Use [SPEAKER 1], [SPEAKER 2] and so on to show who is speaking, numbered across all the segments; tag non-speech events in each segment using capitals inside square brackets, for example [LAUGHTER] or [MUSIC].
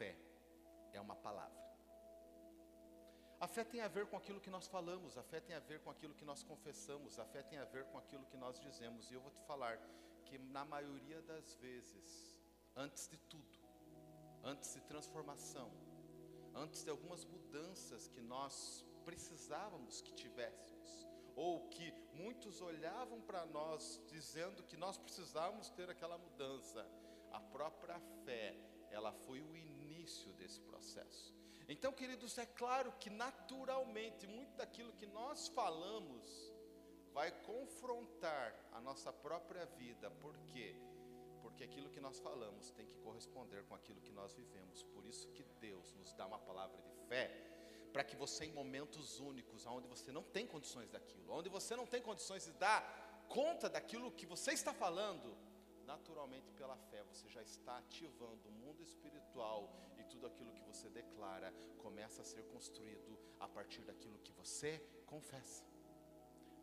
[SPEAKER 1] fé é uma palavra. A fé tem a ver com aquilo que nós falamos, a fé tem a ver com aquilo que nós confessamos, a fé tem a ver com aquilo que nós dizemos. E eu vou te falar que na maioria das vezes, antes de tudo, antes de transformação, antes de algumas mudanças que nós precisávamos que tivéssemos, ou que muitos olhavam para nós dizendo que nós precisávamos ter aquela mudança, a própria fé, ela foi o início desse processo. Então, queridos, é claro que naturalmente muito daquilo que nós falamos vai confrontar a nossa própria vida, por quê? Porque aquilo que nós falamos tem que corresponder com aquilo que nós vivemos. Por isso que Deus nos dá uma palavra de fé, para que você em momentos únicos, onde você não tem condições daquilo, onde você não tem condições de dar conta daquilo que você está falando, naturalmente pela fé você já está ativando o mundo espiritual tudo aquilo que você declara começa a ser construído a partir daquilo que você confessa.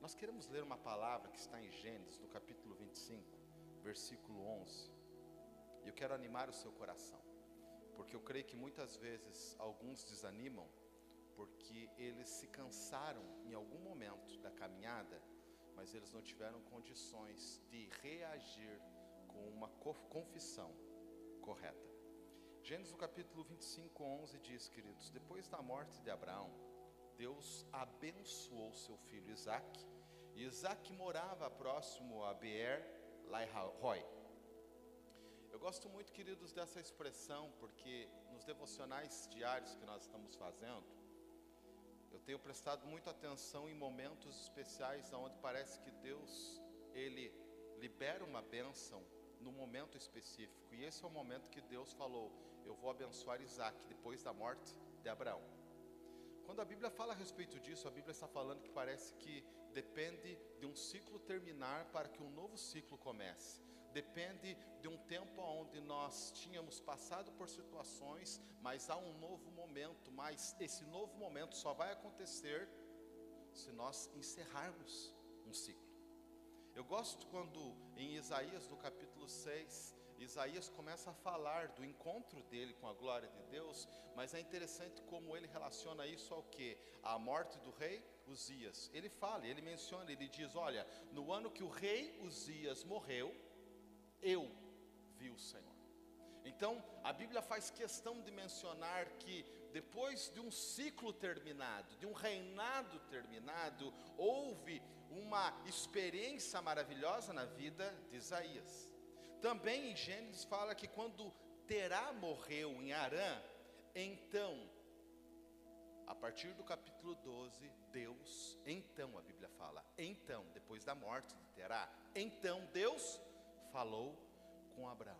[SPEAKER 1] Nós queremos ler uma palavra que está em Gênesis, no capítulo 25, versículo 11. E eu quero animar o seu coração, porque eu creio que muitas vezes alguns desanimam porque eles se cansaram em algum momento da caminhada, mas eles não tiveram condições de reagir com uma confissão correta. Gênesis no capítulo 25, 11 diz, queridos: Depois da morte de Abraão, Deus abençoou seu filho Isaac, e Isaac morava próximo a Beer Laihoi. Eu gosto muito, queridos, dessa expressão, porque nos devocionais diários que nós estamos fazendo, eu tenho prestado muita atenção em momentos especiais onde parece que Deus, Ele libera uma bênção no momento específico. E esse é o momento que Deus falou: Eu vou abençoar Isaac depois da morte de Abraão. Quando a Bíblia fala a respeito disso, a Bíblia está falando que parece que depende de um ciclo terminar para que um novo ciclo comece. Depende de um tempo onde nós tínhamos passado por situações, mas há um novo momento, mas esse novo momento só vai acontecer se nós encerrarmos um ciclo. Eu gosto quando em Isaías, no capítulo 6, Isaías começa a falar do encontro dele com a glória de Deus, mas é interessante como ele relaciona isso ao que? A morte do rei Uzias. Ele fala, ele menciona, ele diz: Olha, no ano que o rei Uzias morreu, eu vi o Senhor. Então, a Bíblia faz questão de mencionar que depois de um ciclo terminado, de um reinado terminado, houve uma experiência maravilhosa na vida de Isaías. Também em Gênesis fala que quando Terá morreu em Arã, então, a partir do capítulo 12, Deus, então a Bíblia fala, então, depois da morte de Terá, então Deus falou com Abraão.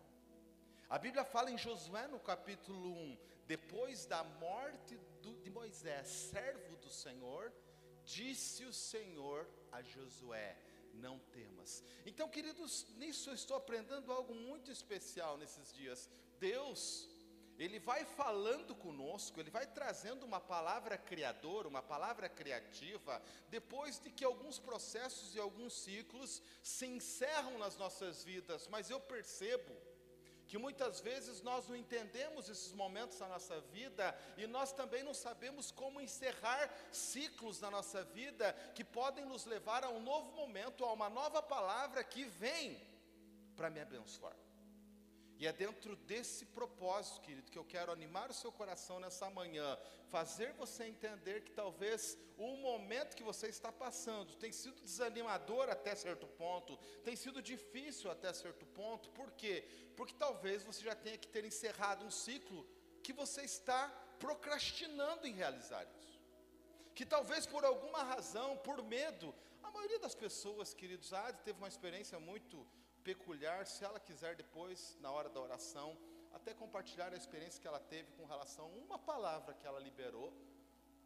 [SPEAKER 1] A Bíblia fala em Josué no capítulo 1, depois da morte do, de Moisés, servo do Senhor, disse o Senhor a Josué: Não temas. Então, queridos, nisso eu estou aprendendo algo muito especial nesses dias. Deus, Ele vai falando conosco, Ele vai trazendo uma palavra criadora, uma palavra criativa, depois de que alguns processos e alguns ciclos se encerram nas nossas vidas, mas eu percebo que muitas vezes nós não entendemos esses momentos da nossa vida e nós também não sabemos como encerrar ciclos na nossa vida que podem nos levar a um novo momento, a uma nova palavra que vem para me abençoar. E é dentro desse propósito, querido, que eu quero animar o seu coração nessa manhã, fazer você entender que talvez o momento que você está passando tem sido desanimador até certo ponto, tem sido difícil até certo ponto, por quê? Porque talvez você já tenha que ter encerrado um ciclo que você está procrastinando em realizar isso. Que talvez por alguma razão, por medo, a maioria das pessoas, queridos, ah, teve uma experiência muito peculiar, se ela quiser depois, na hora da oração, até compartilhar a experiência que ela teve com relação a uma palavra que ela liberou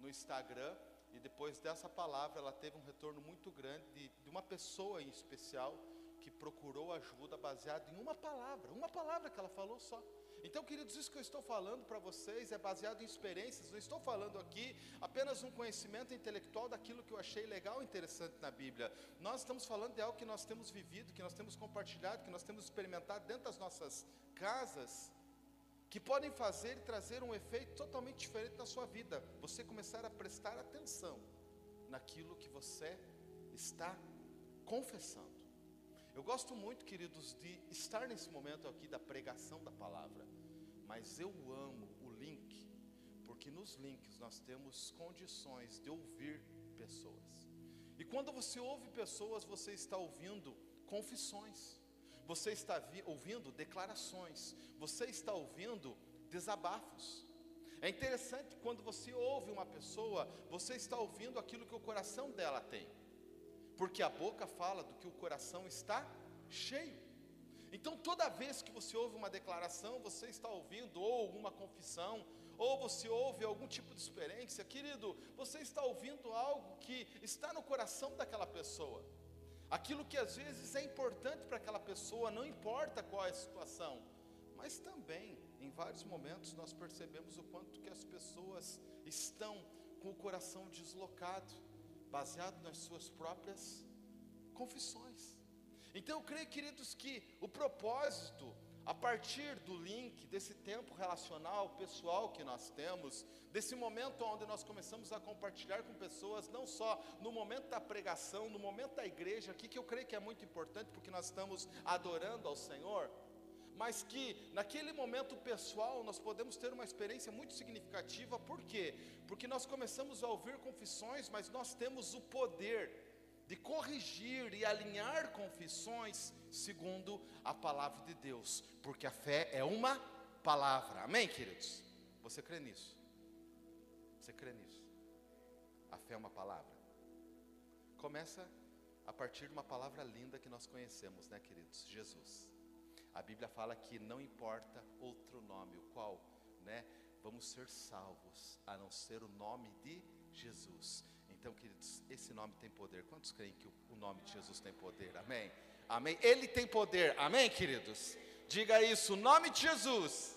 [SPEAKER 1] no Instagram, e depois dessa palavra ela teve um retorno muito grande de, de uma pessoa em especial que procurou ajuda baseado em uma palavra, uma palavra que ela falou só. Então, queridos, isso que eu estou falando para vocês é baseado em experiências, não estou falando aqui apenas um conhecimento intelectual daquilo que eu achei legal e interessante na Bíblia. Nós estamos falando de algo que nós temos vivido, que nós temos compartilhado, que nós temos experimentado dentro das nossas casas, que podem fazer e trazer um efeito totalmente diferente na sua vida. Você começar a prestar atenção naquilo que você está confessando. Eu gosto muito, queridos, de estar nesse momento aqui da pregação da palavra, mas eu amo o link, porque nos links nós temos condições de ouvir pessoas. E quando você ouve pessoas, você está ouvindo confissões, você está ouvindo declarações, você está ouvindo desabafos. É interessante quando você ouve uma pessoa, você está ouvindo aquilo que o coração dela tem, porque a boca fala do que o coração está cheio. Então, toda vez que você ouve uma declaração, você está ouvindo ou uma confissão, ou você ouve algum tipo de experiência, querido, você está ouvindo algo que está no coração daquela pessoa. Aquilo que às vezes é importante para aquela pessoa, não importa qual é a situação, mas também, em vários momentos, nós percebemos o quanto que as pessoas estão com o coração deslocado, baseado nas suas próprias confissões. Então eu creio, queridos, que o propósito a partir do link, desse tempo relacional, pessoal que nós temos, desse momento onde nós começamos a compartilhar com pessoas, não só no momento da pregação, no momento da igreja, aqui que eu creio que é muito importante, porque nós estamos adorando ao Senhor, mas que naquele momento pessoal nós podemos ter uma experiência muito significativa, por quê? Porque nós começamos a ouvir confissões, mas nós temos o poder de corrigir e alinhar confissões segundo a palavra de Deus, porque a fé é uma palavra. Amém, queridos? Você crê nisso? Você crê nisso? A fé é uma palavra. Começa a partir de uma palavra linda que nós conhecemos, né, queridos? Jesus. A Bíblia fala que não importa outro nome, o qual, né, vamos ser salvos, a não ser o nome de Jesus. Então, queridos, esse nome tem poder. Quantos creem que o nome de Jesus tem poder? Amém? Amém? Ele tem poder. Amém, queridos? Diga isso. O nome de Jesus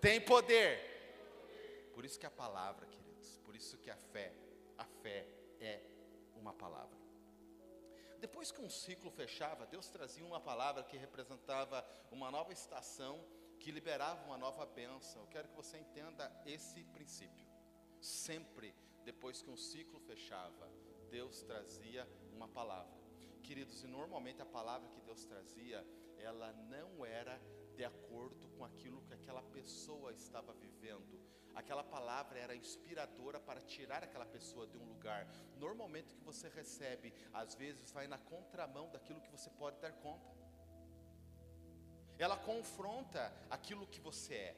[SPEAKER 1] tem poder. Por isso que a palavra, queridos, por isso que a fé, a fé é uma palavra. Depois que um ciclo fechava, Deus trazia uma palavra que representava uma nova estação, que liberava uma nova bênção. Eu quero que você entenda esse princípio. Sempre depois que um ciclo fechava, Deus trazia uma palavra. Queridos, e normalmente a palavra que Deus trazia, ela não era de acordo com aquilo que aquela pessoa estava vivendo. Aquela palavra era inspiradora para tirar aquela pessoa de um lugar. Normalmente o que você recebe, às vezes vai na contramão daquilo que você pode dar conta. Ela confronta aquilo que você é.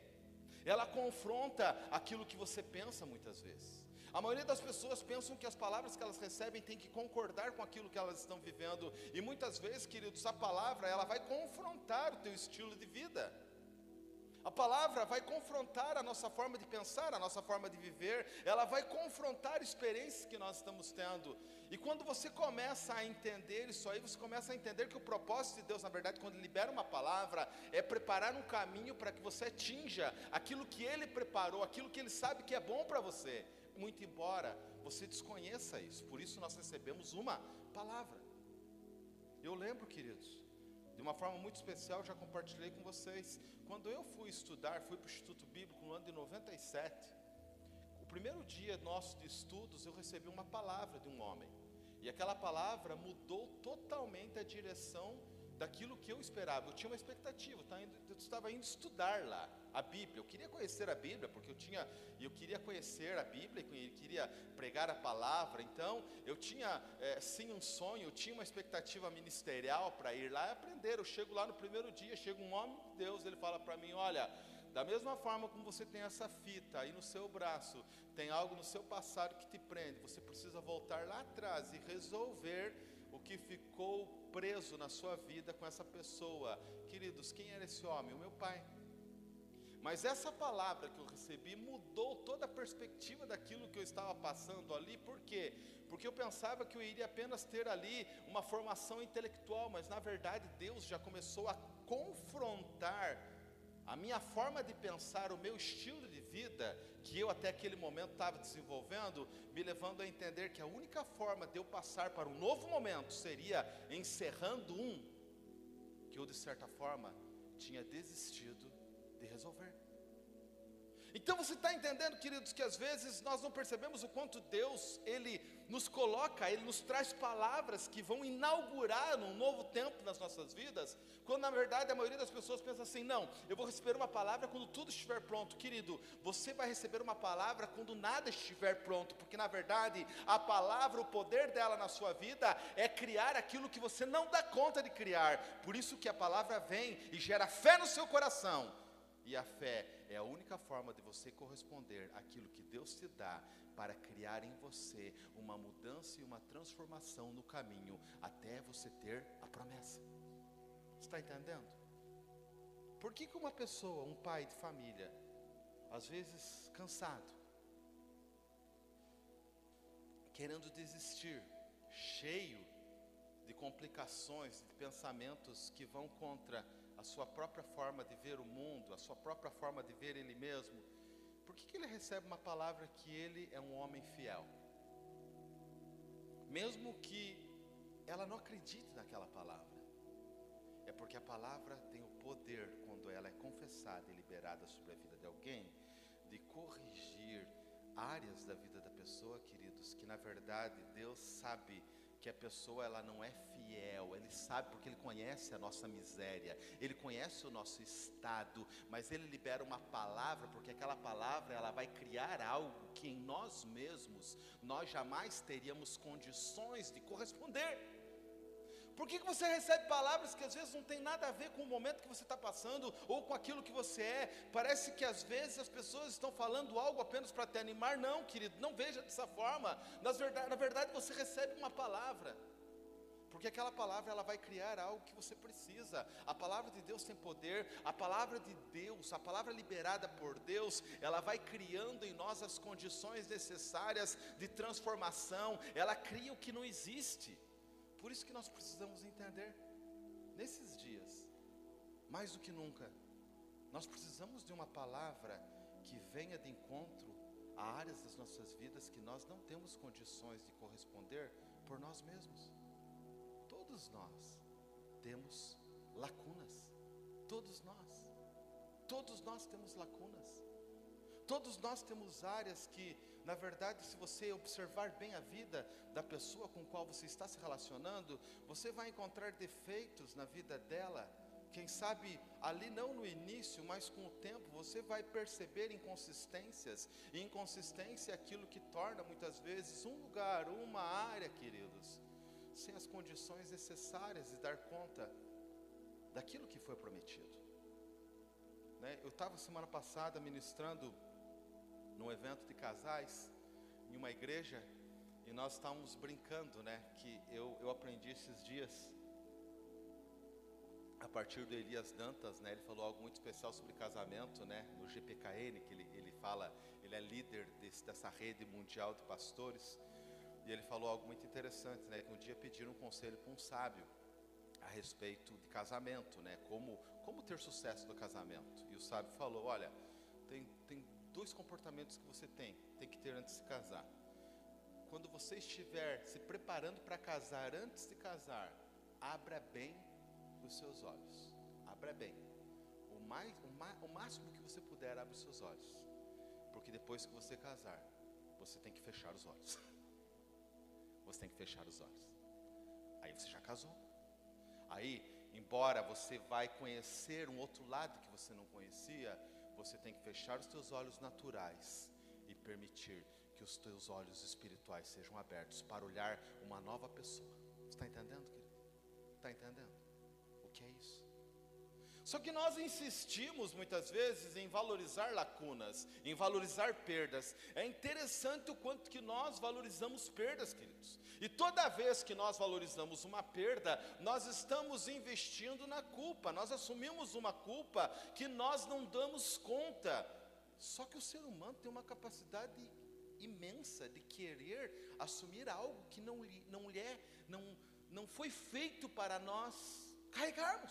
[SPEAKER 1] Ela confronta aquilo que você pensa muitas vezes. A maioria das pessoas pensam que as palavras que elas recebem têm que concordar com aquilo que elas estão vivendo. E muitas vezes, queridos, a palavra ela vai confrontar o teu estilo de vida. A palavra vai confrontar a nossa forma de pensar, a nossa forma de viver, ela vai confrontar experiências que nós estamos tendo. E quando você começa a entender isso aí, você começa a entender que o propósito de Deus, na verdade, quando libera uma palavra, é preparar um caminho para que você atinja aquilo que Ele preparou, aquilo que Ele sabe que é bom para você muito embora você desconheça isso. Por isso nós recebemos uma palavra. Eu lembro, queridos, de uma forma muito especial, já compartilhei com vocês. Quando eu fui estudar, fui para o Instituto Bíblico no ano de 97. O primeiro dia nosso de estudos, eu recebi uma palavra de um homem. E aquela palavra mudou totalmente a direção daquilo que eu esperava. Eu tinha uma expectativa, tá estava indo estudar lá a Bíblia. Eu queria conhecer a Bíblia, porque eu tinha, eu queria conhecer a Bíblia, eu queria pregar a palavra. Então, eu tinha é, sim um sonho, eu tinha uma expectativa ministerial para ir lá e aprender. Eu chego lá no primeiro dia, chega um homem de Deus, ele fala para mim: Olha, da mesma forma como você tem essa fita aí no seu braço, tem algo no seu passado que te prende, você precisa voltar lá atrás e resolver o que ficou preso na sua vida com essa pessoa. Queridos, quem era esse homem? O meu pai. Mas essa palavra que eu recebi mudou toda a perspectiva daquilo que eu estava passando ali, por quê? Porque eu pensava que eu iria apenas ter ali uma formação intelectual, mas na verdade Deus já começou a confrontar a minha forma de pensar, o meu estilo de vida, que eu até aquele momento estava desenvolvendo, me levando a entender que a única forma de eu passar para um novo momento seria encerrando um que eu, de certa forma, tinha desistido de resolver. Então você está entendendo, queridos, que às vezes nós não percebemos o quanto Deus, Ele nos coloca, Ele nos traz palavras que vão inaugurar um novo tempo nas nossas vidas, quando na verdade a maioria das pessoas pensa assim: não, eu vou receber uma palavra quando tudo estiver pronto. Querido, você vai receber uma palavra quando nada estiver pronto, porque na verdade a palavra, o poder dela na sua vida é criar aquilo que você não dá conta de criar. Por isso que a palavra vem e gera fé no seu coração. E a fé é a única forma de você corresponder àquilo que Deus te dá para criar em você uma mudança e uma transformação no caminho até você ter a promessa. Está entendendo? Por que, que uma pessoa, um pai de família, às vezes cansado, querendo desistir, cheio de complicações, de pensamentos que vão contra a sua própria forma de ver o mundo, a sua própria forma de ver ele mesmo, por que, que ele recebe uma palavra que ele é um homem fiel? Mesmo que ela não acredite naquela palavra, é porque a palavra tem o poder, quando ela é confessada e liberada sobre a vida de alguém, de corrigir áreas da vida da pessoa, queridos, que na verdade Deus sabe que a pessoa ela não é fiel, ele sabe porque ele conhece a nossa miséria, ele conhece o nosso estado, mas ele libera uma palavra, porque aquela palavra ela vai criar algo que em nós mesmos nós jamais teríamos condições de corresponder. Por que, que você recebe palavras que às vezes não tem nada a ver com o momento que você está passando ou com aquilo que você é? Parece que às vezes as pessoas estão falando algo apenas para te animar. Não, querido, não veja dessa forma. Na verdade, na verdade, você recebe uma palavra. Porque aquela palavra ela vai criar algo que você precisa. A palavra de Deus tem poder, a palavra de Deus, a palavra liberada por Deus, ela vai criando em nós as condições necessárias de transformação. Ela cria o que não existe. Por isso que nós precisamos entender, nesses dias, mais do que nunca, nós precisamos de uma palavra que venha de encontro a áreas das nossas vidas que nós não temos condições de corresponder por nós mesmos. Todos nós temos lacunas, todos nós, todos nós temos lacunas, todos nós temos áreas que na verdade, se você observar bem a vida da pessoa com qual você está se relacionando, você vai encontrar defeitos na vida dela. Quem sabe ali não no início, mas com o tempo você vai perceber inconsistências. E inconsistência é aquilo que torna muitas vezes um lugar, uma área, queridos, sem as condições necessárias de dar conta daquilo que foi prometido. Né? Eu estava semana passada ministrando num evento de casais, em uma igreja, e nós estávamos brincando, né? Que eu, eu aprendi esses dias, a partir do Elias Dantas, né? Ele falou algo muito especial sobre casamento, né? No GPKN, que ele, ele fala, ele é líder desse, dessa rede mundial de pastores, e ele falou algo muito interessante, né? Que um dia pediram um conselho para um sábio a respeito de casamento, né? Como, como ter sucesso no casamento. E o sábio falou: olha, tem, dois comportamentos que você tem, tem que ter antes de se casar. Quando você estiver se preparando para casar, antes de casar, abra bem os seus olhos. Abra bem. O, mais, o, ma, o máximo que você puder, abra os seus olhos. Porque depois que você casar, você tem que fechar os olhos. [LAUGHS] Você tem que fechar os olhos. Aí você já casou. Aí, embora você vai conhecer um outro lado que você não conhecia, você tem que fechar os teus olhos naturais e permitir que os teus olhos espirituais sejam abertos para olhar uma nova pessoa. Está entendendo, querido? Está entendendo? O que é isso? Só que nós insistimos muitas vezes em valorizar lacunas, em valorizar perdas. É interessante o quanto que nós valorizamos perdas, queridos. E toda vez que nós valorizamos uma perda, nós estamos investindo na culpa. Nós assumimos uma culpa que nós não damos conta. Só que o ser humano tem uma capacidade imensa de querer assumir algo que não, não lhe é, não, não foi feito para nós carregarmos.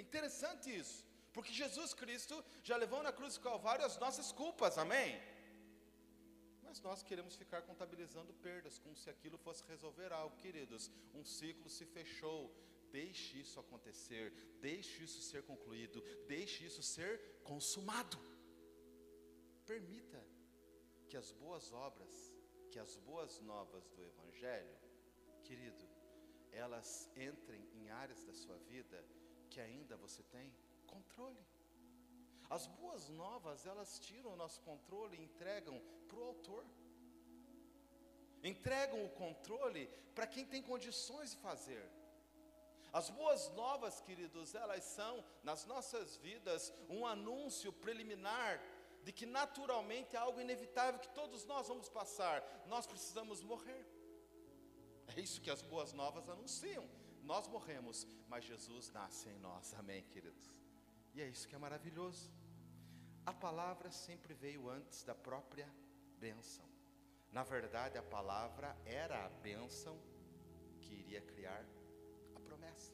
[SPEAKER 1] É interessante isso, porque Jesus Cristo já levou na cruz do Calvário as nossas culpas, amém? Mas nós queremos ficar contabilizando perdas, como se aquilo fosse resolver algo, queridos. Um ciclo se fechou. Deixe isso acontecer, deixe isso ser concluído, deixe isso ser consumado. permita que as boas obras, que as boas novas do Evangelho, querido, elas entrem em áreas da sua vida que ainda você tem controle. As boas novas, elas tiram o nosso controle e entregam para o autor. Entregam o controle para quem tem condições de fazer. As boas novas, queridos, elas são, nas nossas vidas, um anúncio preliminar de que naturalmente é algo inevitável que todos nós vamos passar. Nós precisamos morrer. É isso que as boas novas anunciam. Nós morremos, mas Jesus nasce em nós. Amém, queridos? E é isso que é maravilhoso. A palavra sempre veio antes da própria bênção. Na verdade, a palavra era a bênção que iria criar a promessa.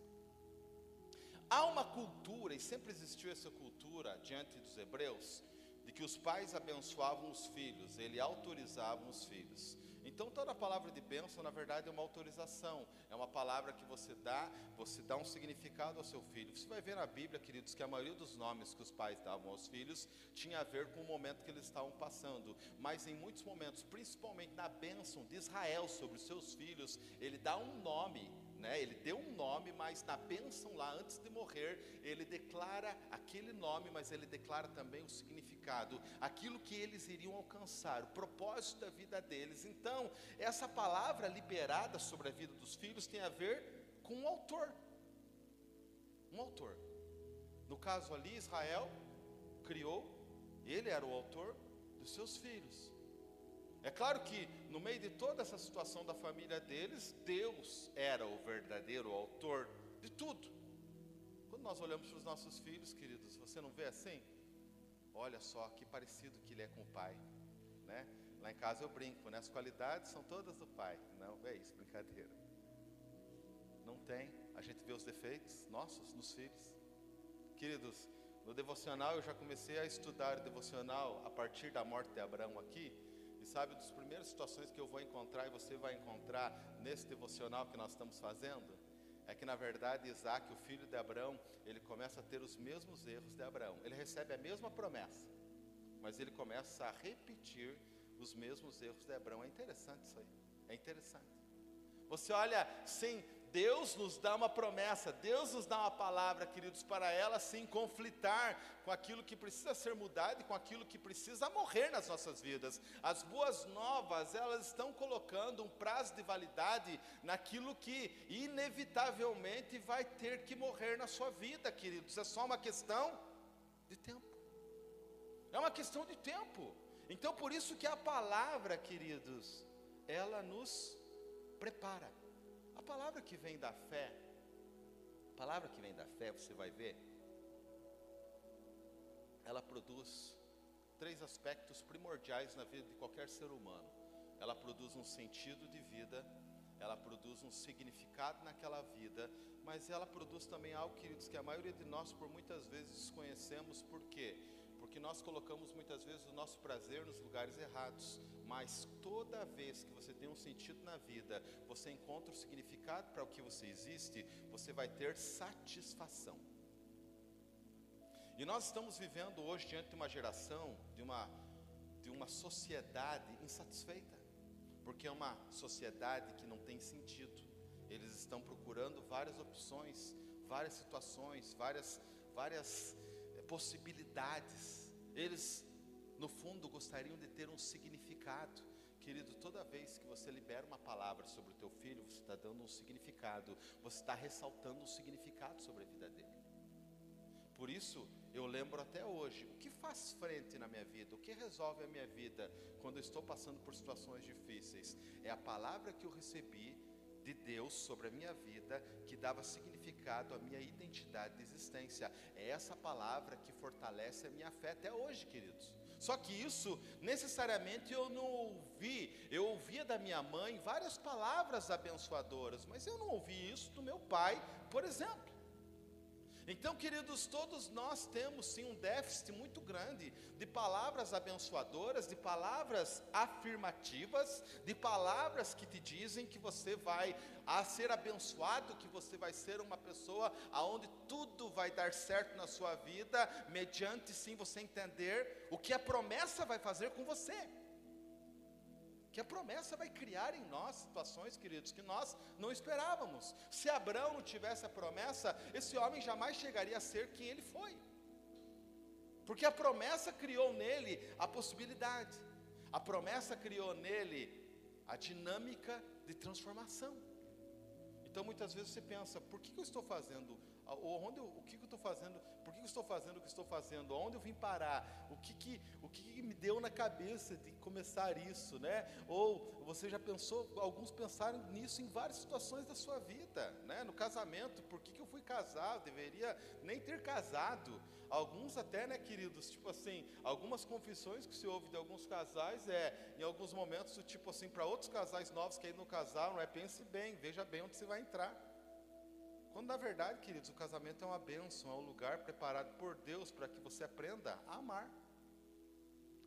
[SPEAKER 1] Há uma cultura, e sempre existiu essa cultura diante dos hebreus, de que os pais abençoavam os filhos, ele autorizavam os filhos. Então toda palavra de bênção, na verdade, é uma autorização, é uma palavra que você dá, você dá um significado ao seu filho. Você vai ver na Bíblia, queridos, que a maioria dos nomes que os pais davam aos filhos tinha a ver com o momento que eles estavam passando. Mas em muitos momentos, principalmente na bênção de Israel sobre os seus filhos, ele dá um nome né? Ele deu um nome, mas na bênção lá, antes de morrer, ele declara aquele nome, mas ele declara também o significado, aquilo que eles iriam alcançar, o propósito da vida deles. Então, essa palavra liberada sobre a vida dos filhos tem a ver com um autor. Um autor. No caso ali, Israel criou, ele era o autor dos seus filhos. É claro que no meio de toda essa situação da família deles, Deus era o verdadeiro autor de tudo. Quando nós olhamos para os nossos filhos, queridos, você não vê assim? Olha só que parecido que ele é com o pai, né? Lá em casa eu brinco, né? As qualidades são todas do pai. Não, é isso, brincadeira. Não tem. A gente vê os defeitos nossos nos filhos. Queridos, no devocional eu já comecei a estudar o devocional a partir da morte de Abraão aqui sabe, das primeiras situações que eu vou encontrar e você vai encontrar nesse devocional que nós estamos fazendo, é que na verdade Isaac, o filho de Abraão, ele começa a ter os mesmos erros de Abraão. Ele recebe a mesma promessa, mas ele começa a repetir os mesmos erros de Abraão. É interessante isso aí. É interessante. Você olha, sim, Deus nos dá uma promessa, Deus nos dá uma palavra, queridos, para ela sim conflitar com aquilo que precisa ser mudado e com aquilo que precisa morrer nas nossas vidas. As boas novas, elas estão colocando um prazo de validade naquilo que inevitavelmente vai ter que morrer na sua vida, queridos. É só uma questão de tempo. É uma questão de tempo. Então, por isso que a palavra, queridos, ela nos prepara palavra que vem da fé, a palavra que vem da fé, você vai ver, ela produz três aspectos primordiais na vida de qualquer ser humano. Ela produz um sentido de vida, ela produz um significado naquela vida, mas ela produz também algo, queridos, que a maioria de nós por muitas vezes desconhecemos, por quê? Porque nós colocamos muitas vezes o nosso prazer nos lugares errados. Mas toda vez que você tem um sentido na vida, você encontra o significado para o que você existe, você vai ter satisfação. E nós estamos vivendo hoje diante de uma geração, de uma, de uma sociedade insatisfeita, porque é uma sociedade que não tem sentido. Eles estão procurando várias opções, várias situações, várias, várias eh, possibilidades. Eles no fundo gostariam de ter um significado. Querido, toda vez que você libera uma palavra sobre o teu filho, você está dando um significado, você está ressaltando um significado sobre a vida dele. Por isso, eu lembro até hoje, o que faz frente na minha vida, o que resolve a minha vida quando eu estou passando por situações difíceis, é a palavra que eu recebi de Deus sobre a minha vida que dava significado à minha identidade de existência. É essa palavra que fortalece a minha fé até hoje, queridos. Só que isso necessariamente eu não ouvi. Eu ouvia da minha mãe várias palavras abençoadoras, mas eu não ouvi isso do meu pai, por exemplo. Então, queridos, todos nós temos sim um déficit muito grande de palavras abençoadoras, de palavras afirmativas, de palavras que te dizem que você vai a ser abençoado, que você vai ser uma pessoa aonde tudo vai dar certo na sua vida, mediante sim você entender o que a promessa vai fazer com você que a promessa vai criar em nós situações, queridos, que nós não esperávamos. Se Abraão não tivesse a promessa, esse homem jamais chegaria a ser quem ele foi. Porque a promessa criou nele a possibilidade, a promessa criou nele a dinâmica de transformação. Então muitas vezes você pensa, por que, eu estou fazendo? Onde eu, o que, eu estou fazendo? Que eu estou fazendo o que estou fazendo? Onde eu vim parar? O que, que, o que me deu na cabeça de começar isso, né? Ou você já pensou, alguns pensaram nisso em várias situações da sua vida, né? No casamento, por que, que eu fui casar? Eu deveria nem ter casado. Alguns até, né, queridos, tipo assim, algumas confissões que se ouve de alguns casais é, em alguns momentos, tipo assim, para outros casais novos que ainda não casaram, é pense bem, veja bem onde você vai entrar. Quando na verdade, queridos, o casamento é uma bênção, é um lugar preparado por Deus para que você aprenda a amar.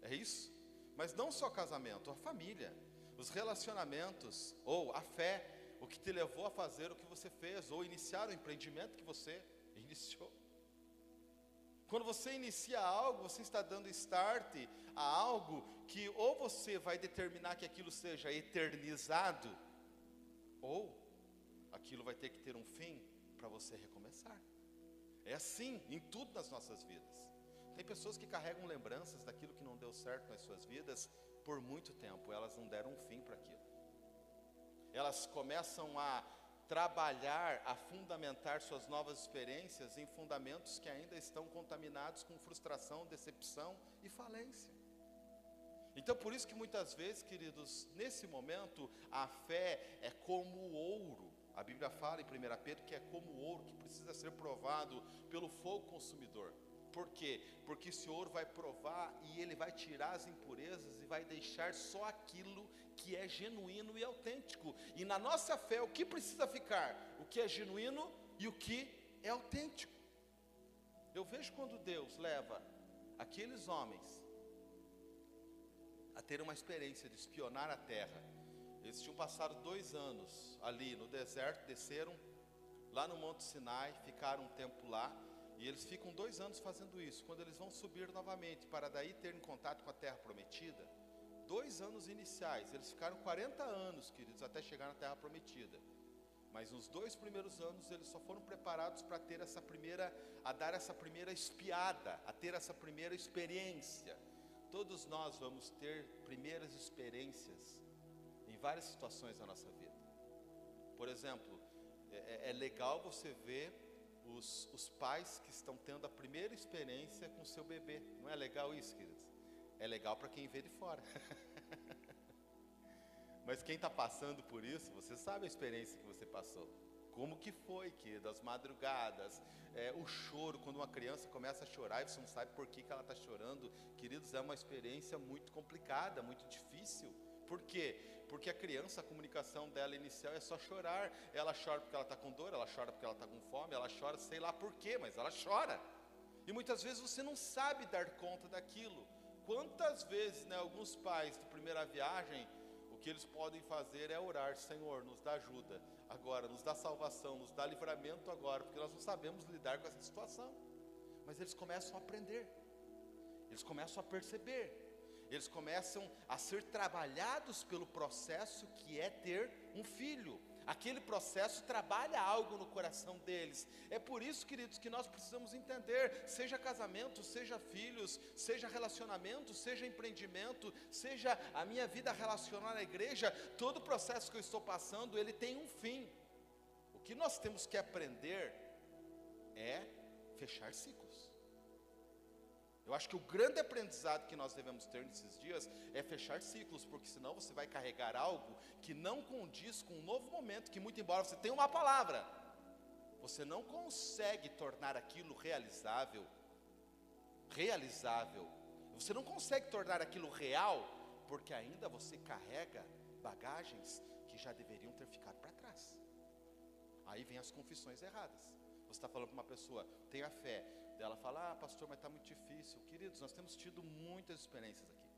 [SPEAKER 1] É isso? Mas não só casamento, a família, os relacionamentos, ou a fé, o que te levou a fazer o que você fez, ou iniciar o empreendimento que você iniciou. Quando você inicia algo, você está dando start a algo que ou você vai determinar que aquilo seja eternizado, ou aquilo vai ter que ter um fim para você recomeçar. É assim em tudo nas nossas vidas. Tem pessoas que carregam lembranças daquilo que não deu certo nas suas vidas por muito tempo, elas não deram um fim para aquilo. Elas começam a trabalhar a fundamentar suas novas experiências em fundamentos que ainda estão contaminados com frustração, decepção e falência. Então, por isso que muitas vezes, queridos, nesse momento, a fé é como o ouro. A Bíblia fala em 1 Pedro que é como ouro que precisa ser provado pelo fogo consumidor. Por quê? Porque esse ouro vai provar e ele vai tirar as impurezas e vai deixar só aquilo que é genuíno e autêntico. E na nossa fé, o que precisa ficar? O que é genuíno e o que é autêntico. Eu vejo quando Deus leva aqueles homens a ter uma experiência de espionar a terra. Eles tinham passado dois anos ali no deserto, desceram lá no Monte Sinai, ficaram um tempo lá, e eles ficam dois anos fazendo isso. Quando eles vão subir novamente para daí terem contato com a terra prometida, dois anos iniciais, eles ficaram 40 anos, queridos, até chegar na terra prometida. Mas nos dois primeiros anos eles só foram preparados para ter essa primeira, a dar essa primeira espiada, a ter essa primeira experiência. Todos nós vamos ter primeiras experiências várias situações da nossa vida. Por exemplo, é, é, é legal você ver os, os pais que estão tendo a primeira experiência com seu bebê. Não é legal isso, queridos? É legal para quem vê de fora. [LAUGHS] Mas quem está passando por isso, você sabe a experiência que você passou. Como que foi, que das madrugadas, é, o choro, quando uma criança começa a chorar e você não sabe por que, que ela está chorando, queridos, é uma experiência muito complicada, muito difícil. Por quê? Porque a criança, a comunicação dela inicial é só chorar. Ela chora porque ela está com dor, ela chora porque ela está com fome, ela chora sei lá por quê, mas ela chora. E muitas vezes você não sabe dar conta daquilo. Quantas vezes, né, alguns pais de primeira viagem que eles podem fazer é orar, Senhor, nos dá ajuda agora, nos dá salvação, nos dá livramento agora, porque nós não sabemos lidar com essa situação. Mas eles começam a aprender, eles começam a perceber, eles começam a ser trabalhados pelo processo que é ter um filho aquele processo trabalha algo no coração deles. É por isso, queridos, que nós precisamos entender: seja casamento, seja filhos, seja relacionamento, seja empreendimento, seja a minha vida relacional na igreja, todo o processo que eu estou passando, ele tem um fim. O que nós temos que aprender é fechar ciclos. Eu acho que o grande aprendizado que nós devemos ter nesses dias é fechar ciclos, porque senão você vai carregar algo que não condiz com um novo momento, que muito embora você tenha uma palavra, você não consegue tornar aquilo realizável, realizável. Você não consegue tornar aquilo real, porque ainda você carrega bagagens que já deveriam ter ficado para trás. Aí vem as confissões erradas. Você está falando para uma pessoa, tenha fé. Ela fala, ah, pastor, mas está muito difícil. Queridos, nós temos tido muitas experiências aqui.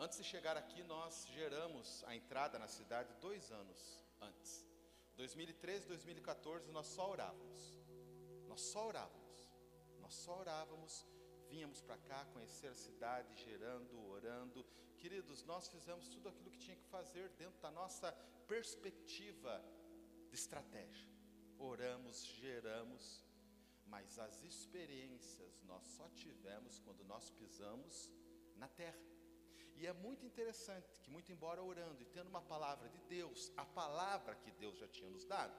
[SPEAKER 1] Antes de chegar aqui, nós geramos a entrada na cidade dois anos antes. 2013, 2014, nós só orávamos. Nós só orávamos. Nós só orávamos, vínhamos para cá conhecer a cidade, gerando, orando. Queridos, nós fizemos tudo aquilo que tinha que fazer dentro da nossa perspectiva de estratégia. Oramos, geramos, mas as experiências nós só tivemos quando nós pisamos na terra. E é muito interessante que, muito embora orando e tendo uma palavra de Deus, a palavra que Deus já tinha nos dado,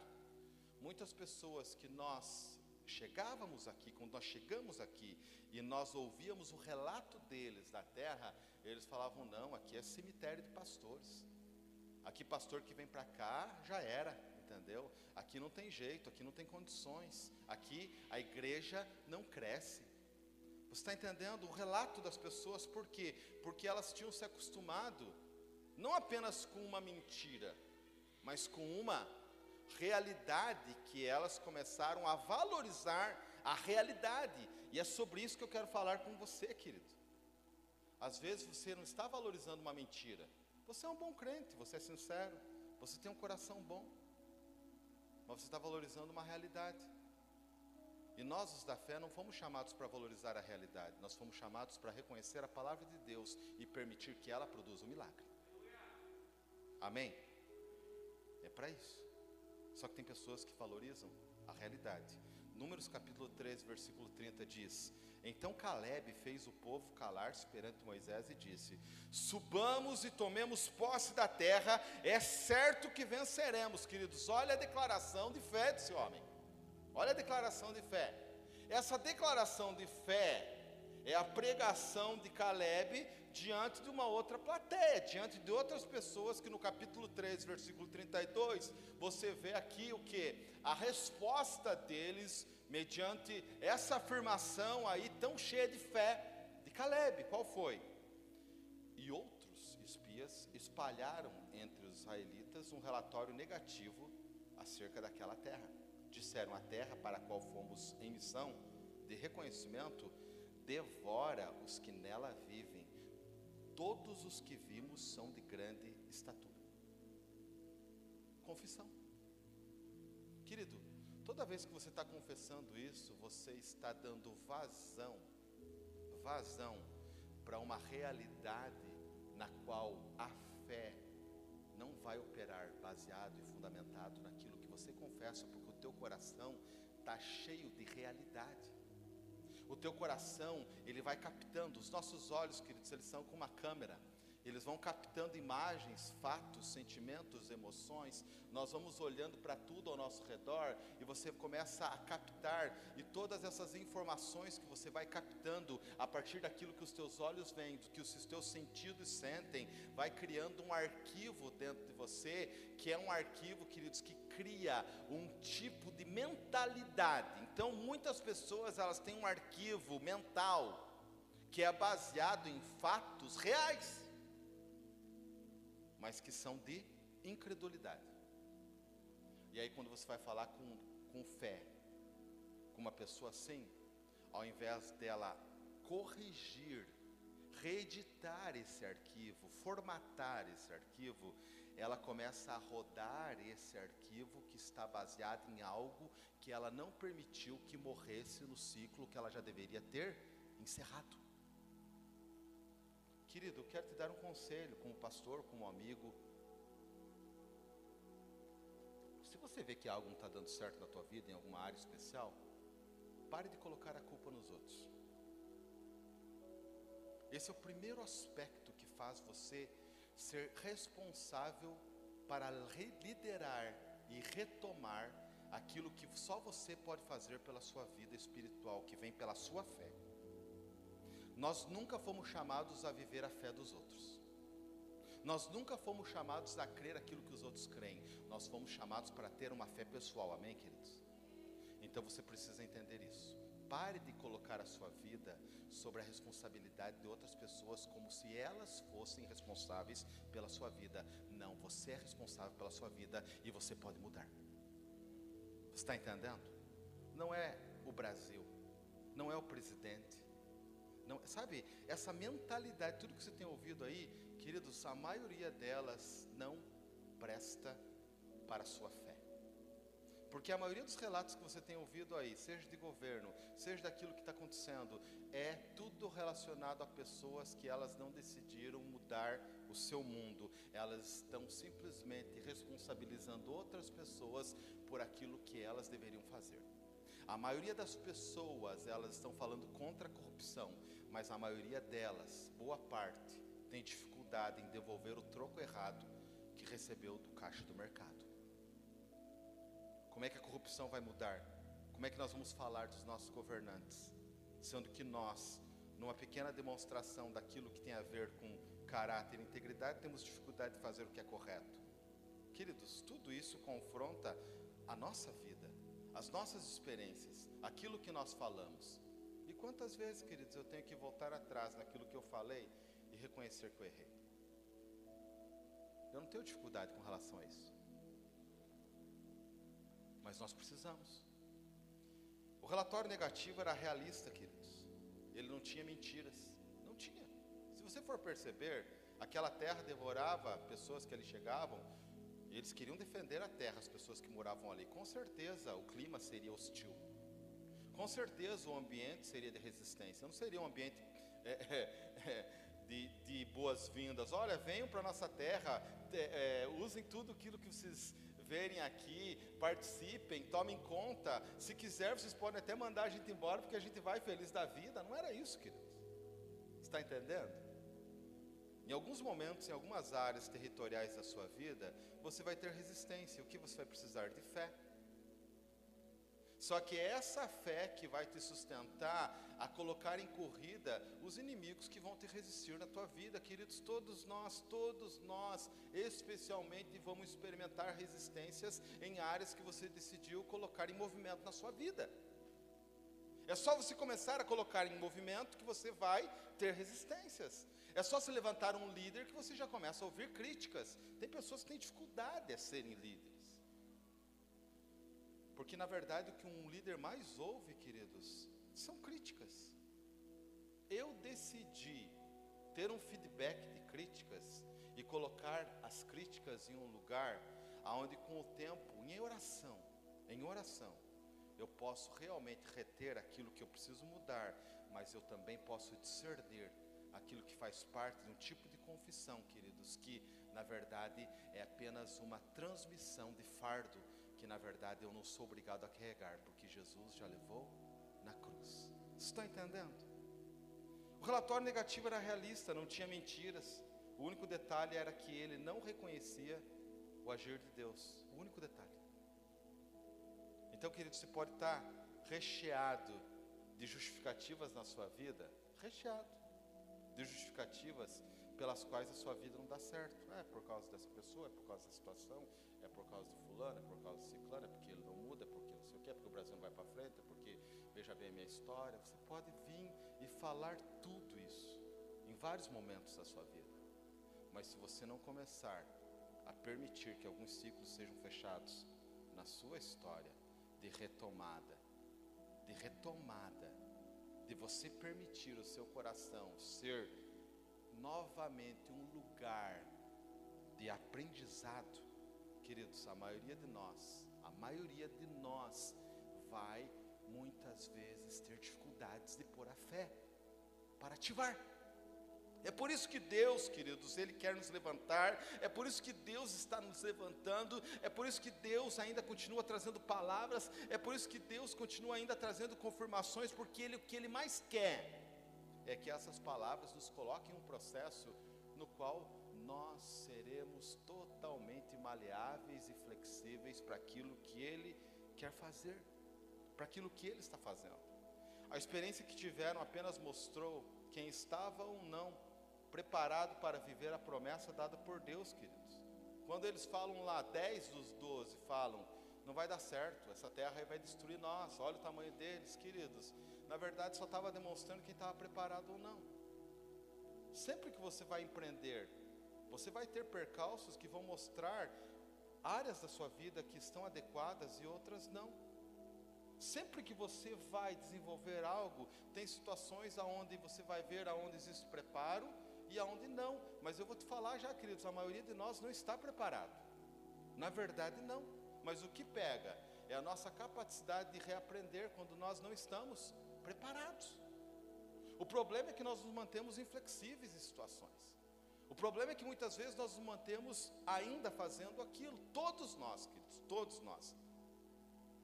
[SPEAKER 1] muitas pessoas que nós chegávamos aqui, quando nós chegamos aqui e nós ouvíamos o relato deles da terra, eles falavam: não, aqui é cemitério de pastores. Aqui, pastor que vem para cá já era, entendeu? Aqui não tem jeito, aqui não tem condições, aqui a igreja não cresce. Você está entendendo o relato das pessoas, por quê? Porque elas tinham se acostumado, não apenas com uma mentira, mas com uma realidade que elas começaram a valorizar a realidade. E é sobre isso que eu quero falar com você, querido. Às vezes você não está valorizando uma mentira. Você é um bom crente, você é sincero, você tem um coração bom. Mas você está valorizando uma realidade. E nós, os da fé, não fomos chamados para valorizar a realidade, nós fomos chamados para reconhecer a palavra de Deus e permitir que ela produza um milagre. Amém? É para isso. Só que tem pessoas que valorizam a realidade. Números capítulo 3, versículo 30 diz: Então Caleb fez o povo calar-se perante Moisés e disse: Subamos e tomemos posse da terra, é certo que venceremos, queridos. Olha a declaração de fé desse homem. Olha a declaração de fé. Essa declaração de fé é a pregação de Caleb diante de uma outra plateia, diante de outras pessoas que no capítulo 3, versículo 32, você vê aqui o que? A resposta deles mediante essa afirmação aí tão cheia de fé de Caleb, qual foi? E outros espias espalharam entre os israelitas um relatório negativo acerca daquela terra disseram: A terra para a qual fomos em missão de reconhecimento devora os que nela vivem. Todos os que vimos são de grande estatura. Confissão. Querido, toda vez que você está confessando isso, você está dando vazão, vazão para uma realidade na qual a fé não vai operar baseado e fundamentado naquilo que você confessa, porque o teu coração está cheio de realidade. O teu coração, ele vai captando, os nossos olhos, queridos, eles são como uma câmera. Eles vão captando imagens, fatos, sentimentos, emoções. Nós vamos olhando para tudo ao nosso redor e você começa a captar e todas essas informações que você vai captando a partir daquilo que os teus olhos veem, do que os teus sentidos sentem, vai criando um arquivo dentro de você, que é um arquivo, queridos, que cria um tipo de mentalidade. Então, muitas pessoas elas têm um arquivo mental que é baseado em fatos reais mas que são de incredulidade. E aí, quando você vai falar com, com fé, com uma pessoa assim, ao invés dela corrigir, reeditar esse arquivo, formatar esse arquivo, ela começa a rodar esse arquivo que está baseado em algo que ela não permitiu que morresse no ciclo que ela já deveria ter encerrado. Querido, eu quero te dar um conselho, como pastor, como amigo. Se você vê que algo não está dando certo na tua vida, em alguma área especial, pare de colocar a culpa nos outros. Esse é o primeiro aspecto que faz você ser responsável para liderar e retomar aquilo que só você pode fazer pela sua vida espiritual, que vem pela sua fé. Nós nunca fomos chamados a viver a fé dos outros. Nós nunca fomos chamados a crer aquilo que os outros creem. Nós fomos chamados para ter uma fé pessoal. Amém, queridos? Então você precisa entender isso. Pare de colocar a sua vida sobre a responsabilidade de outras pessoas como se elas fossem responsáveis pela sua vida. Não, você é responsável pela sua vida e você pode mudar. Está entendendo? Não é o Brasil, não é o presidente. Não, sabe, essa mentalidade, tudo que você tem ouvido aí, queridos, a maioria delas não presta para a sua fé. Porque a maioria dos relatos que você tem ouvido aí, seja de governo, seja daquilo que está acontecendo, é tudo relacionado a pessoas que elas não decidiram mudar o seu mundo, elas estão simplesmente responsabilizando outras pessoas por aquilo que elas deveriam fazer. A maioria das pessoas, elas estão falando contra a corrupção, mas a maioria delas, boa parte, tem dificuldade em devolver o troco errado que recebeu do caixa do mercado. Como é que a corrupção vai mudar? Como é que nós vamos falar dos nossos governantes? Sendo que nós, numa pequena demonstração daquilo que tem a ver com caráter e integridade, temos dificuldade de fazer o que é correto. Queridos, tudo isso confronta a nossa vida, as nossas experiências, aquilo que nós falamos. Quantas vezes, queridos, eu tenho que voltar atrás naquilo que eu falei e reconhecer que eu errei? Eu não tenho dificuldade com relação a isso. Mas nós precisamos. O relatório negativo era realista, queridos. Ele não tinha mentiras. Não tinha. Se você for perceber, aquela terra devorava pessoas que ali chegavam. E eles queriam defender a terra, as pessoas que moravam ali. Com certeza o clima seria hostil. Com certeza o ambiente seria de resistência. Não seria um ambiente é, é, é, de, de boas-vindas. Olha, venham para a nossa terra, é, usem tudo aquilo que vocês verem aqui, participem, tomem conta. Se quiser, vocês podem até mandar a gente embora, porque a gente vai feliz da vida. Não era isso, queridos. Está entendendo? Em alguns momentos, em algumas áreas territoriais da sua vida, você vai ter resistência. O que você vai precisar? De fé. Só que é essa fé que vai te sustentar a colocar em corrida os inimigos que vão te resistir na tua vida, queridos. Todos nós, todos nós, especialmente, vamos experimentar resistências em áreas que você decidiu colocar em movimento na sua vida. É só você começar a colocar em movimento que você vai ter resistências. É só se levantar um líder que você já começa a ouvir críticas. Tem pessoas que têm dificuldade a serem líderes. Porque na verdade o que um líder mais ouve, queridos, são críticas. Eu decidi ter um feedback de críticas e colocar as críticas em um lugar aonde com o tempo, em oração, em oração, eu posso realmente reter aquilo que eu preciso mudar, mas eu também posso discernir aquilo que faz parte de um tipo de confissão, queridos, que na verdade é apenas uma transmissão de fardo que na verdade eu não sou obrigado a carregar, porque Jesus já levou na cruz. Está entendendo? O relatório negativo era realista, não tinha mentiras. O único detalhe era que ele não reconhecia o agir de Deus. O único detalhe. Então, querido, você pode estar recheado de justificativas na sua vida, recheado de justificativas pelas quais a sua vida não dá certo. É por causa dessa pessoa, é por causa da situação, é por causa de fulano, é por causa de ciclano, é porque ele não muda, é porque não sei o que, é porque o Brasil não vai para frente, é porque veja bem a minha história. Você pode vir e falar tudo isso em vários momentos da sua vida. Mas se você não começar a permitir que alguns ciclos sejam fechados na sua história de retomada, de retomada, de você permitir o seu coração ser novamente um lugar de aprendizado, queridos, a maioria de nós, a maioria de nós vai muitas vezes ter dificuldades de pôr a fé para ativar. É por isso que Deus, queridos, Ele quer nos levantar, é por isso que Deus está nos levantando, é por isso que Deus ainda continua trazendo palavras, é por isso que Deus continua ainda trazendo confirmações, porque Ele, o que Ele mais quer é que essas palavras nos coloquem em um processo no qual nós seremos totalmente maleáveis e flexíveis para aquilo que Ele quer fazer, para aquilo que Ele está fazendo. A experiência que tiveram apenas mostrou quem estava ou não preparado para viver a promessa dada por Deus, queridos. Quando eles falam lá, 10 dos 12 falam, não vai dar certo, essa terra vai destruir nós, olha o tamanho deles, queridos. Na verdade, só estava demonstrando quem estava preparado ou não. Sempre que você vai empreender, você vai ter percalços que vão mostrar áreas da sua vida que estão adequadas e outras não. Sempre que você vai desenvolver algo, tem situações aonde você vai ver aonde existe preparo e aonde não. Mas eu vou te falar já, queridos, a maioria de nós não está preparado. Na verdade, não. Mas o que pega é a nossa capacidade de reaprender quando nós não estamos preparados. O problema é que nós nos mantemos inflexíveis em situações. O problema é que muitas vezes nós nos mantemos ainda fazendo aquilo. Todos nós, queridos, todos nós.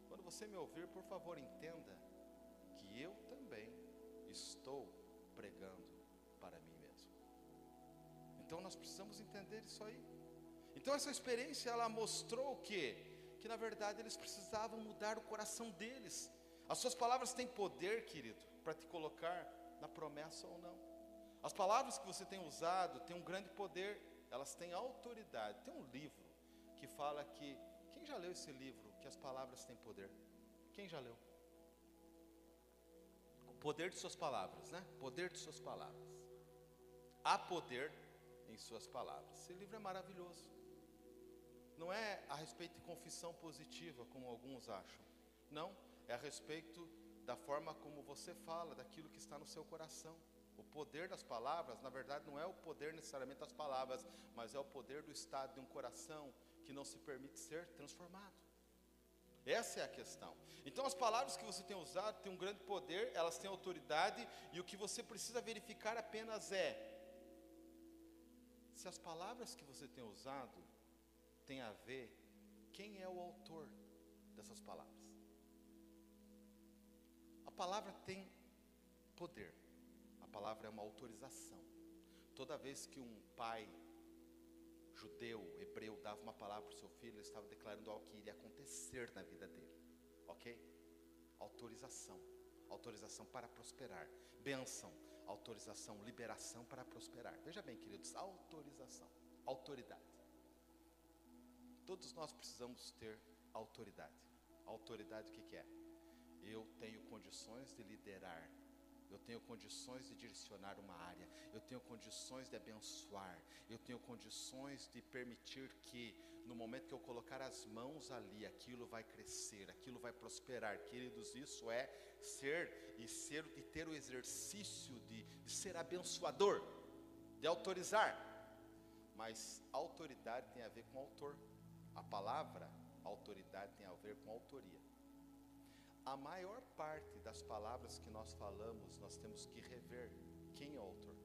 [SPEAKER 1] Quando você me ouvir, por favor, entenda que eu também estou pregando para mim mesmo. Então nós precisamos entender isso aí. Então essa experiência ela mostrou o quê? Que na verdade eles precisavam mudar o coração deles. As suas palavras têm poder, querido, para te colocar na promessa ou não. As palavras que você tem usado têm um grande poder, elas têm autoridade. Tem um livro que fala que quem já leu esse livro, que as palavras têm poder? Quem já leu? O poder de suas palavras, né? Poder de suas palavras. Há poder em suas palavras. Esse livro é maravilhoso. Não é a respeito de confissão positiva, como alguns acham. Não, é a respeito da forma como você fala, daquilo que está no seu coração. O poder das palavras, na verdade, não é o poder necessariamente das palavras, mas é o poder do estado de um coração que não se permite ser transformado. Essa é a questão. Então, as palavras que você tem usado têm um grande poder, elas têm autoridade, e o que você precisa verificar apenas é se as palavras que você tem usado têm a ver quem é o autor dessas palavras. A palavra tem poder. Palavra é uma autorização. Toda vez que um pai judeu, hebreu, dava uma palavra para o seu filho, ele estava declarando algo que iria acontecer na vida dele. Ok? Autorização. Autorização para prosperar. Bênção. Autorização, liberação para prosperar. Veja bem, queridos, autorização, autoridade. Todos nós precisamos ter autoridade. Autoridade o que, que é? Eu tenho condições de liderar eu tenho condições de direcionar uma área, eu tenho condições de abençoar, eu tenho condições de permitir que, no momento que eu colocar as mãos ali, aquilo vai crescer, aquilo vai prosperar. Queridos, isso é ser e ser e ter o exercício de, de ser abençoador, de autorizar. Mas autoridade tem a ver com autor. A palavra autoridade tem a ver com autoria a maior parte das palavras que nós falamos, nós temos que rever quem é o autor.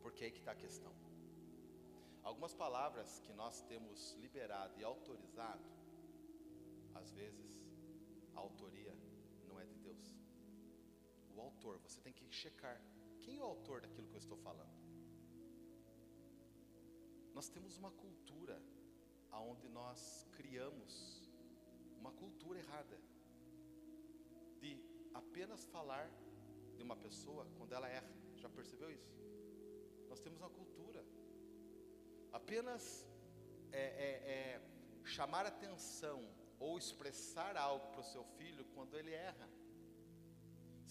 [SPEAKER 1] Porque é aí que está a questão. Algumas palavras que nós temos liberado e autorizado, às vezes a autoria não é de Deus. O autor, você tem que checar quem é o autor daquilo que eu estou falando. Nós temos uma cultura onde nós criamos uma cultura errada de apenas falar de uma pessoa quando ela erra. Já percebeu isso? Nós temos uma cultura. Apenas é, é, é, chamar atenção ou expressar algo para o seu filho quando ele erra.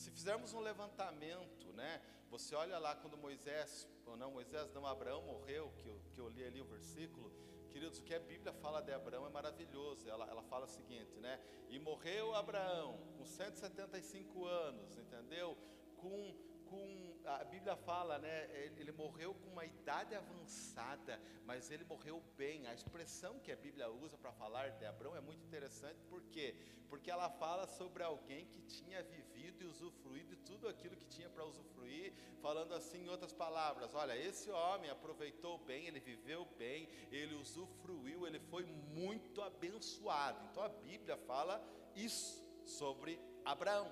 [SPEAKER 1] Se fizermos um levantamento, né? Você olha lá quando Moisés, ou não, Moisés não, Abraão morreu, que eu, que eu li ali o versículo, Queridos, o que a Bíblia fala de Abraão é maravilhoso. Ela, ela fala o seguinte, né? E morreu Abraão com 175 anos, entendeu? Com, com a Bíblia fala, né? Ele, ele morreu com uma idade avançada, mas ele morreu bem. A expressão que a Bíblia usa para falar de Abraão é muito interessante, por quê? Porque ela fala sobre alguém que tinha vivido e usufruído de tudo aquilo que tinha para usufruir, falando assim em outras palavras: olha, esse homem aproveitou bem, ele viveu bem, ele usufruiu, ele foi muito abençoado. Então a Bíblia fala isso sobre Abraão.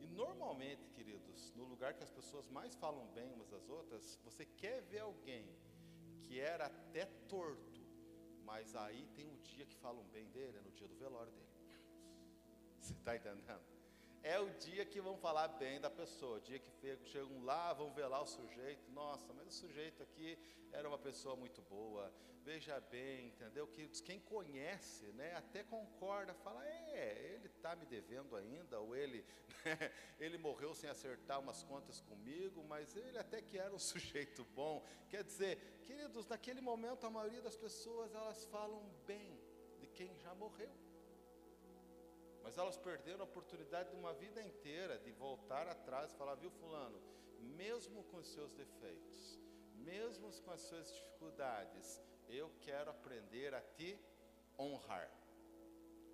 [SPEAKER 1] E normalmente, queridos, no lugar que as pessoas mais falam bem umas das outras, você quer ver alguém que era até torto, mas aí tem o dia que falam bem dele, é no dia do velório dele. [LAUGHS] Você está entendendo? É o dia que vão falar bem da pessoa, o dia que chegam lá, vão ver lá o sujeito, nossa, mas o sujeito aqui era uma pessoa muito boa, veja bem, entendeu? Que quem conhece, né, até concorda, fala, é, ele está me devendo ainda, ou ele, né, [LAUGHS] ele morreu sem acertar umas contas comigo, mas ele até que era um [LAUGHS] sujeito bom. Quer dizer, queridos, naquele momento a maioria das pessoas elas falam bem de quem já morreu. Mas elas perderam a oportunidade de uma vida inteira de voltar atrás e falar, viu fulano, mesmo com os seus defeitos, mesmo com as suas dificuldades, eu quero aprender a te honrar.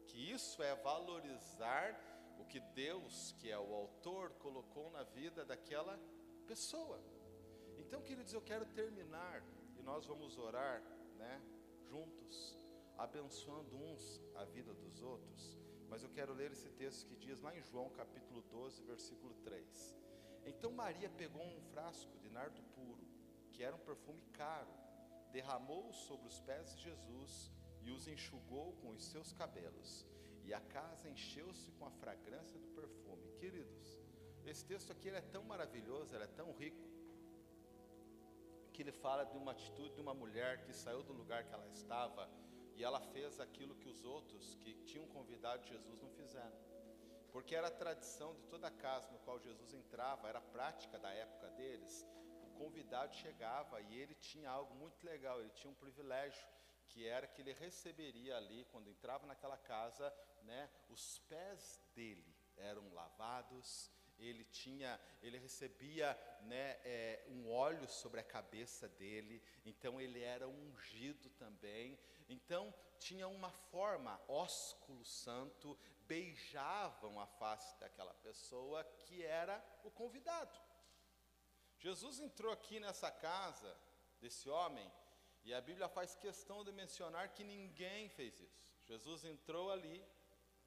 [SPEAKER 1] Que isso é valorizar o que Deus, que é o autor, colocou na vida daquela pessoa. Então, queridos, eu quero terminar e nós vamos orar, né, juntos, abençoando uns a vida dos outros. Mas eu quero ler esse texto que diz lá em João capítulo 12, versículo 3. Então Maria pegou um frasco de nardo puro, que era um perfume caro, derramou-o sobre os pés de Jesus e os enxugou com os seus cabelos. E a casa encheu-se com a fragrância do perfume. Queridos, esse texto aqui é tão maravilhoso, ele é tão rico, que ele fala de uma atitude de uma mulher que saiu do lugar que ela estava e ela fez aquilo que os outros que tinham convidado Jesus não fizeram. Porque era a tradição de toda a casa no qual Jesus entrava, era a prática da época deles. O convidado chegava e ele tinha algo muito legal, ele tinha um privilégio, que era que ele receberia ali, quando entrava naquela casa, né, os pés dele eram lavados, ele tinha, ele recebia né, é, um óleo sobre a cabeça dele, então ele era ungido também. Então tinha uma forma, ósculo santo, beijavam a face daquela pessoa que era o convidado. Jesus entrou aqui nessa casa desse homem, e a Bíblia faz questão de mencionar que ninguém fez isso. Jesus entrou ali,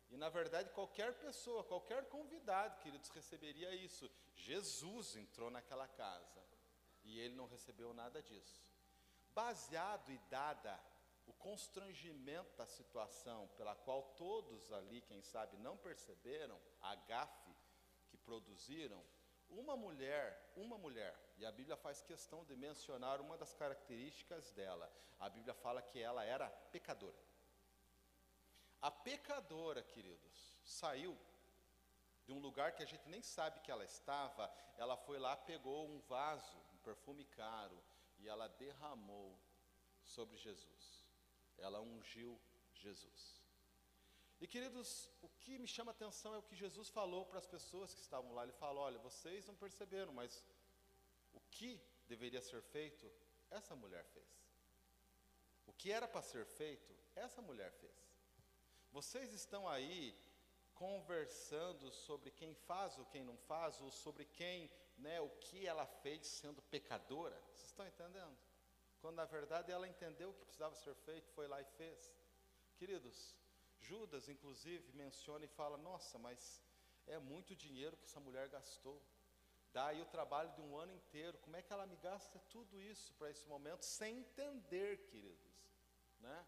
[SPEAKER 1] e na verdade, qualquer pessoa, qualquer convidado, queridos, receberia isso. Jesus entrou naquela casa e ele não recebeu nada disso. Baseado e dada o constrangimento da situação pela qual todos ali, quem sabe, não perceberam a gafe que produziram, uma mulher, uma mulher, e a Bíblia faz questão de mencionar uma das características dela. A Bíblia fala que ela era pecadora. A pecadora, queridos, saiu de um lugar que a gente nem sabe que ela estava, ela foi lá, pegou um vaso, um perfume caro, e ela derramou sobre Jesus. Ela ungiu Jesus. E queridos, o que me chama a atenção é o que Jesus falou para as pessoas que estavam lá. Ele falou: olha, vocês não perceberam, mas o que deveria ser feito, essa mulher fez. O que era para ser feito, essa mulher fez. Vocês estão aí conversando sobre quem faz ou quem não faz, ou sobre quem, né, o que ela fez sendo pecadora. Vocês estão entendendo? Quando na verdade ela entendeu o que precisava ser feito, foi lá e fez. Queridos, Judas inclusive menciona e fala: "Nossa, mas é muito dinheiro que essa mulher gastou. Dá aí o trabalho de um ano inteiro. Como é que ela me gasta tudo isso para esse momento sem entender, queridos, né?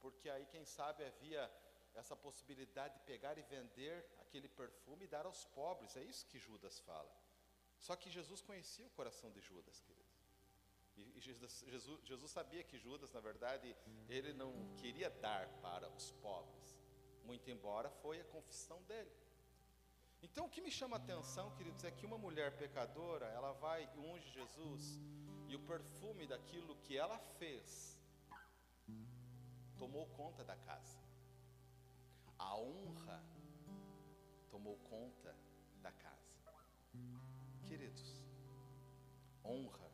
[SPEAKER 1] Porque aí quem sabe havia essa possibilidade de pegar e vender aquele perfume e dar aos pobres. É isso que Judas fala. Só que Jesus conhecia o coração de Judas, queridos. E, Jesus, Jesus, Jesus sabia que Judas, na verdade, ele não queria dar para os pobres, muito embora foi a confissão dele. Então, o que me chama a atenção, queridos, é que uma mulher pecadora, ela vai e unge Jesus, e o perfume daquilo que ela fez tomou conta da casa. A honra tomou conta da casa. Queridos, honra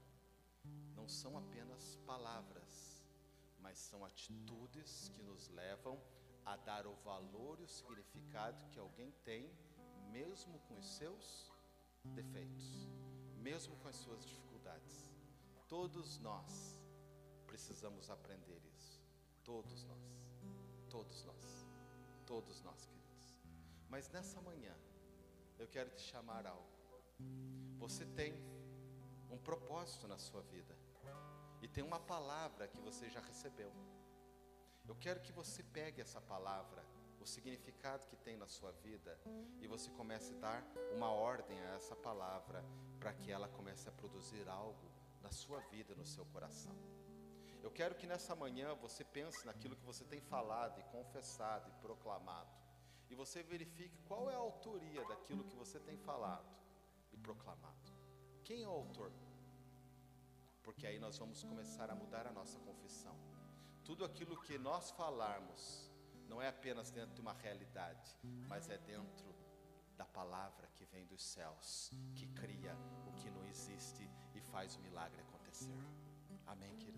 [SPEAKER 1] não são apenas palavras, mas são atitudes que nos levam a dar o valor e o significado que alguém tem, mesmo com os seus defeitos, mesmo com as suas dificuldades. Todos nós precisamos aprender isso. Todos nós. Todos nós. Todos nós, queridos. Mas nessa manhã, eu quero te chamar algo. Você tem um propósito na sua vida. E tem uma palavra que você já recebeu. Eu quero que você pegue essa palavra, o significado que tem na sua vida, e você comece a dar uma ordem a essa palavra, para que ela comece a produzir algo na sua vida, no seu coração. Eu quero que nessa manhã você pense naquilo que você tem falado e confessado e proclamado. E você verifique qual é a autoria daquilo que você tem falado e proclamado. Quem é o autor? Porque aí nós vamos começar a mudar a nossa confissão. Tudo aquilo que nós falarmos não é apenas dentro de uma realidade, mas é dentro da palavra que vem dos céus, que cria o que não existe e faz o milagre acontecer. Amém, querido?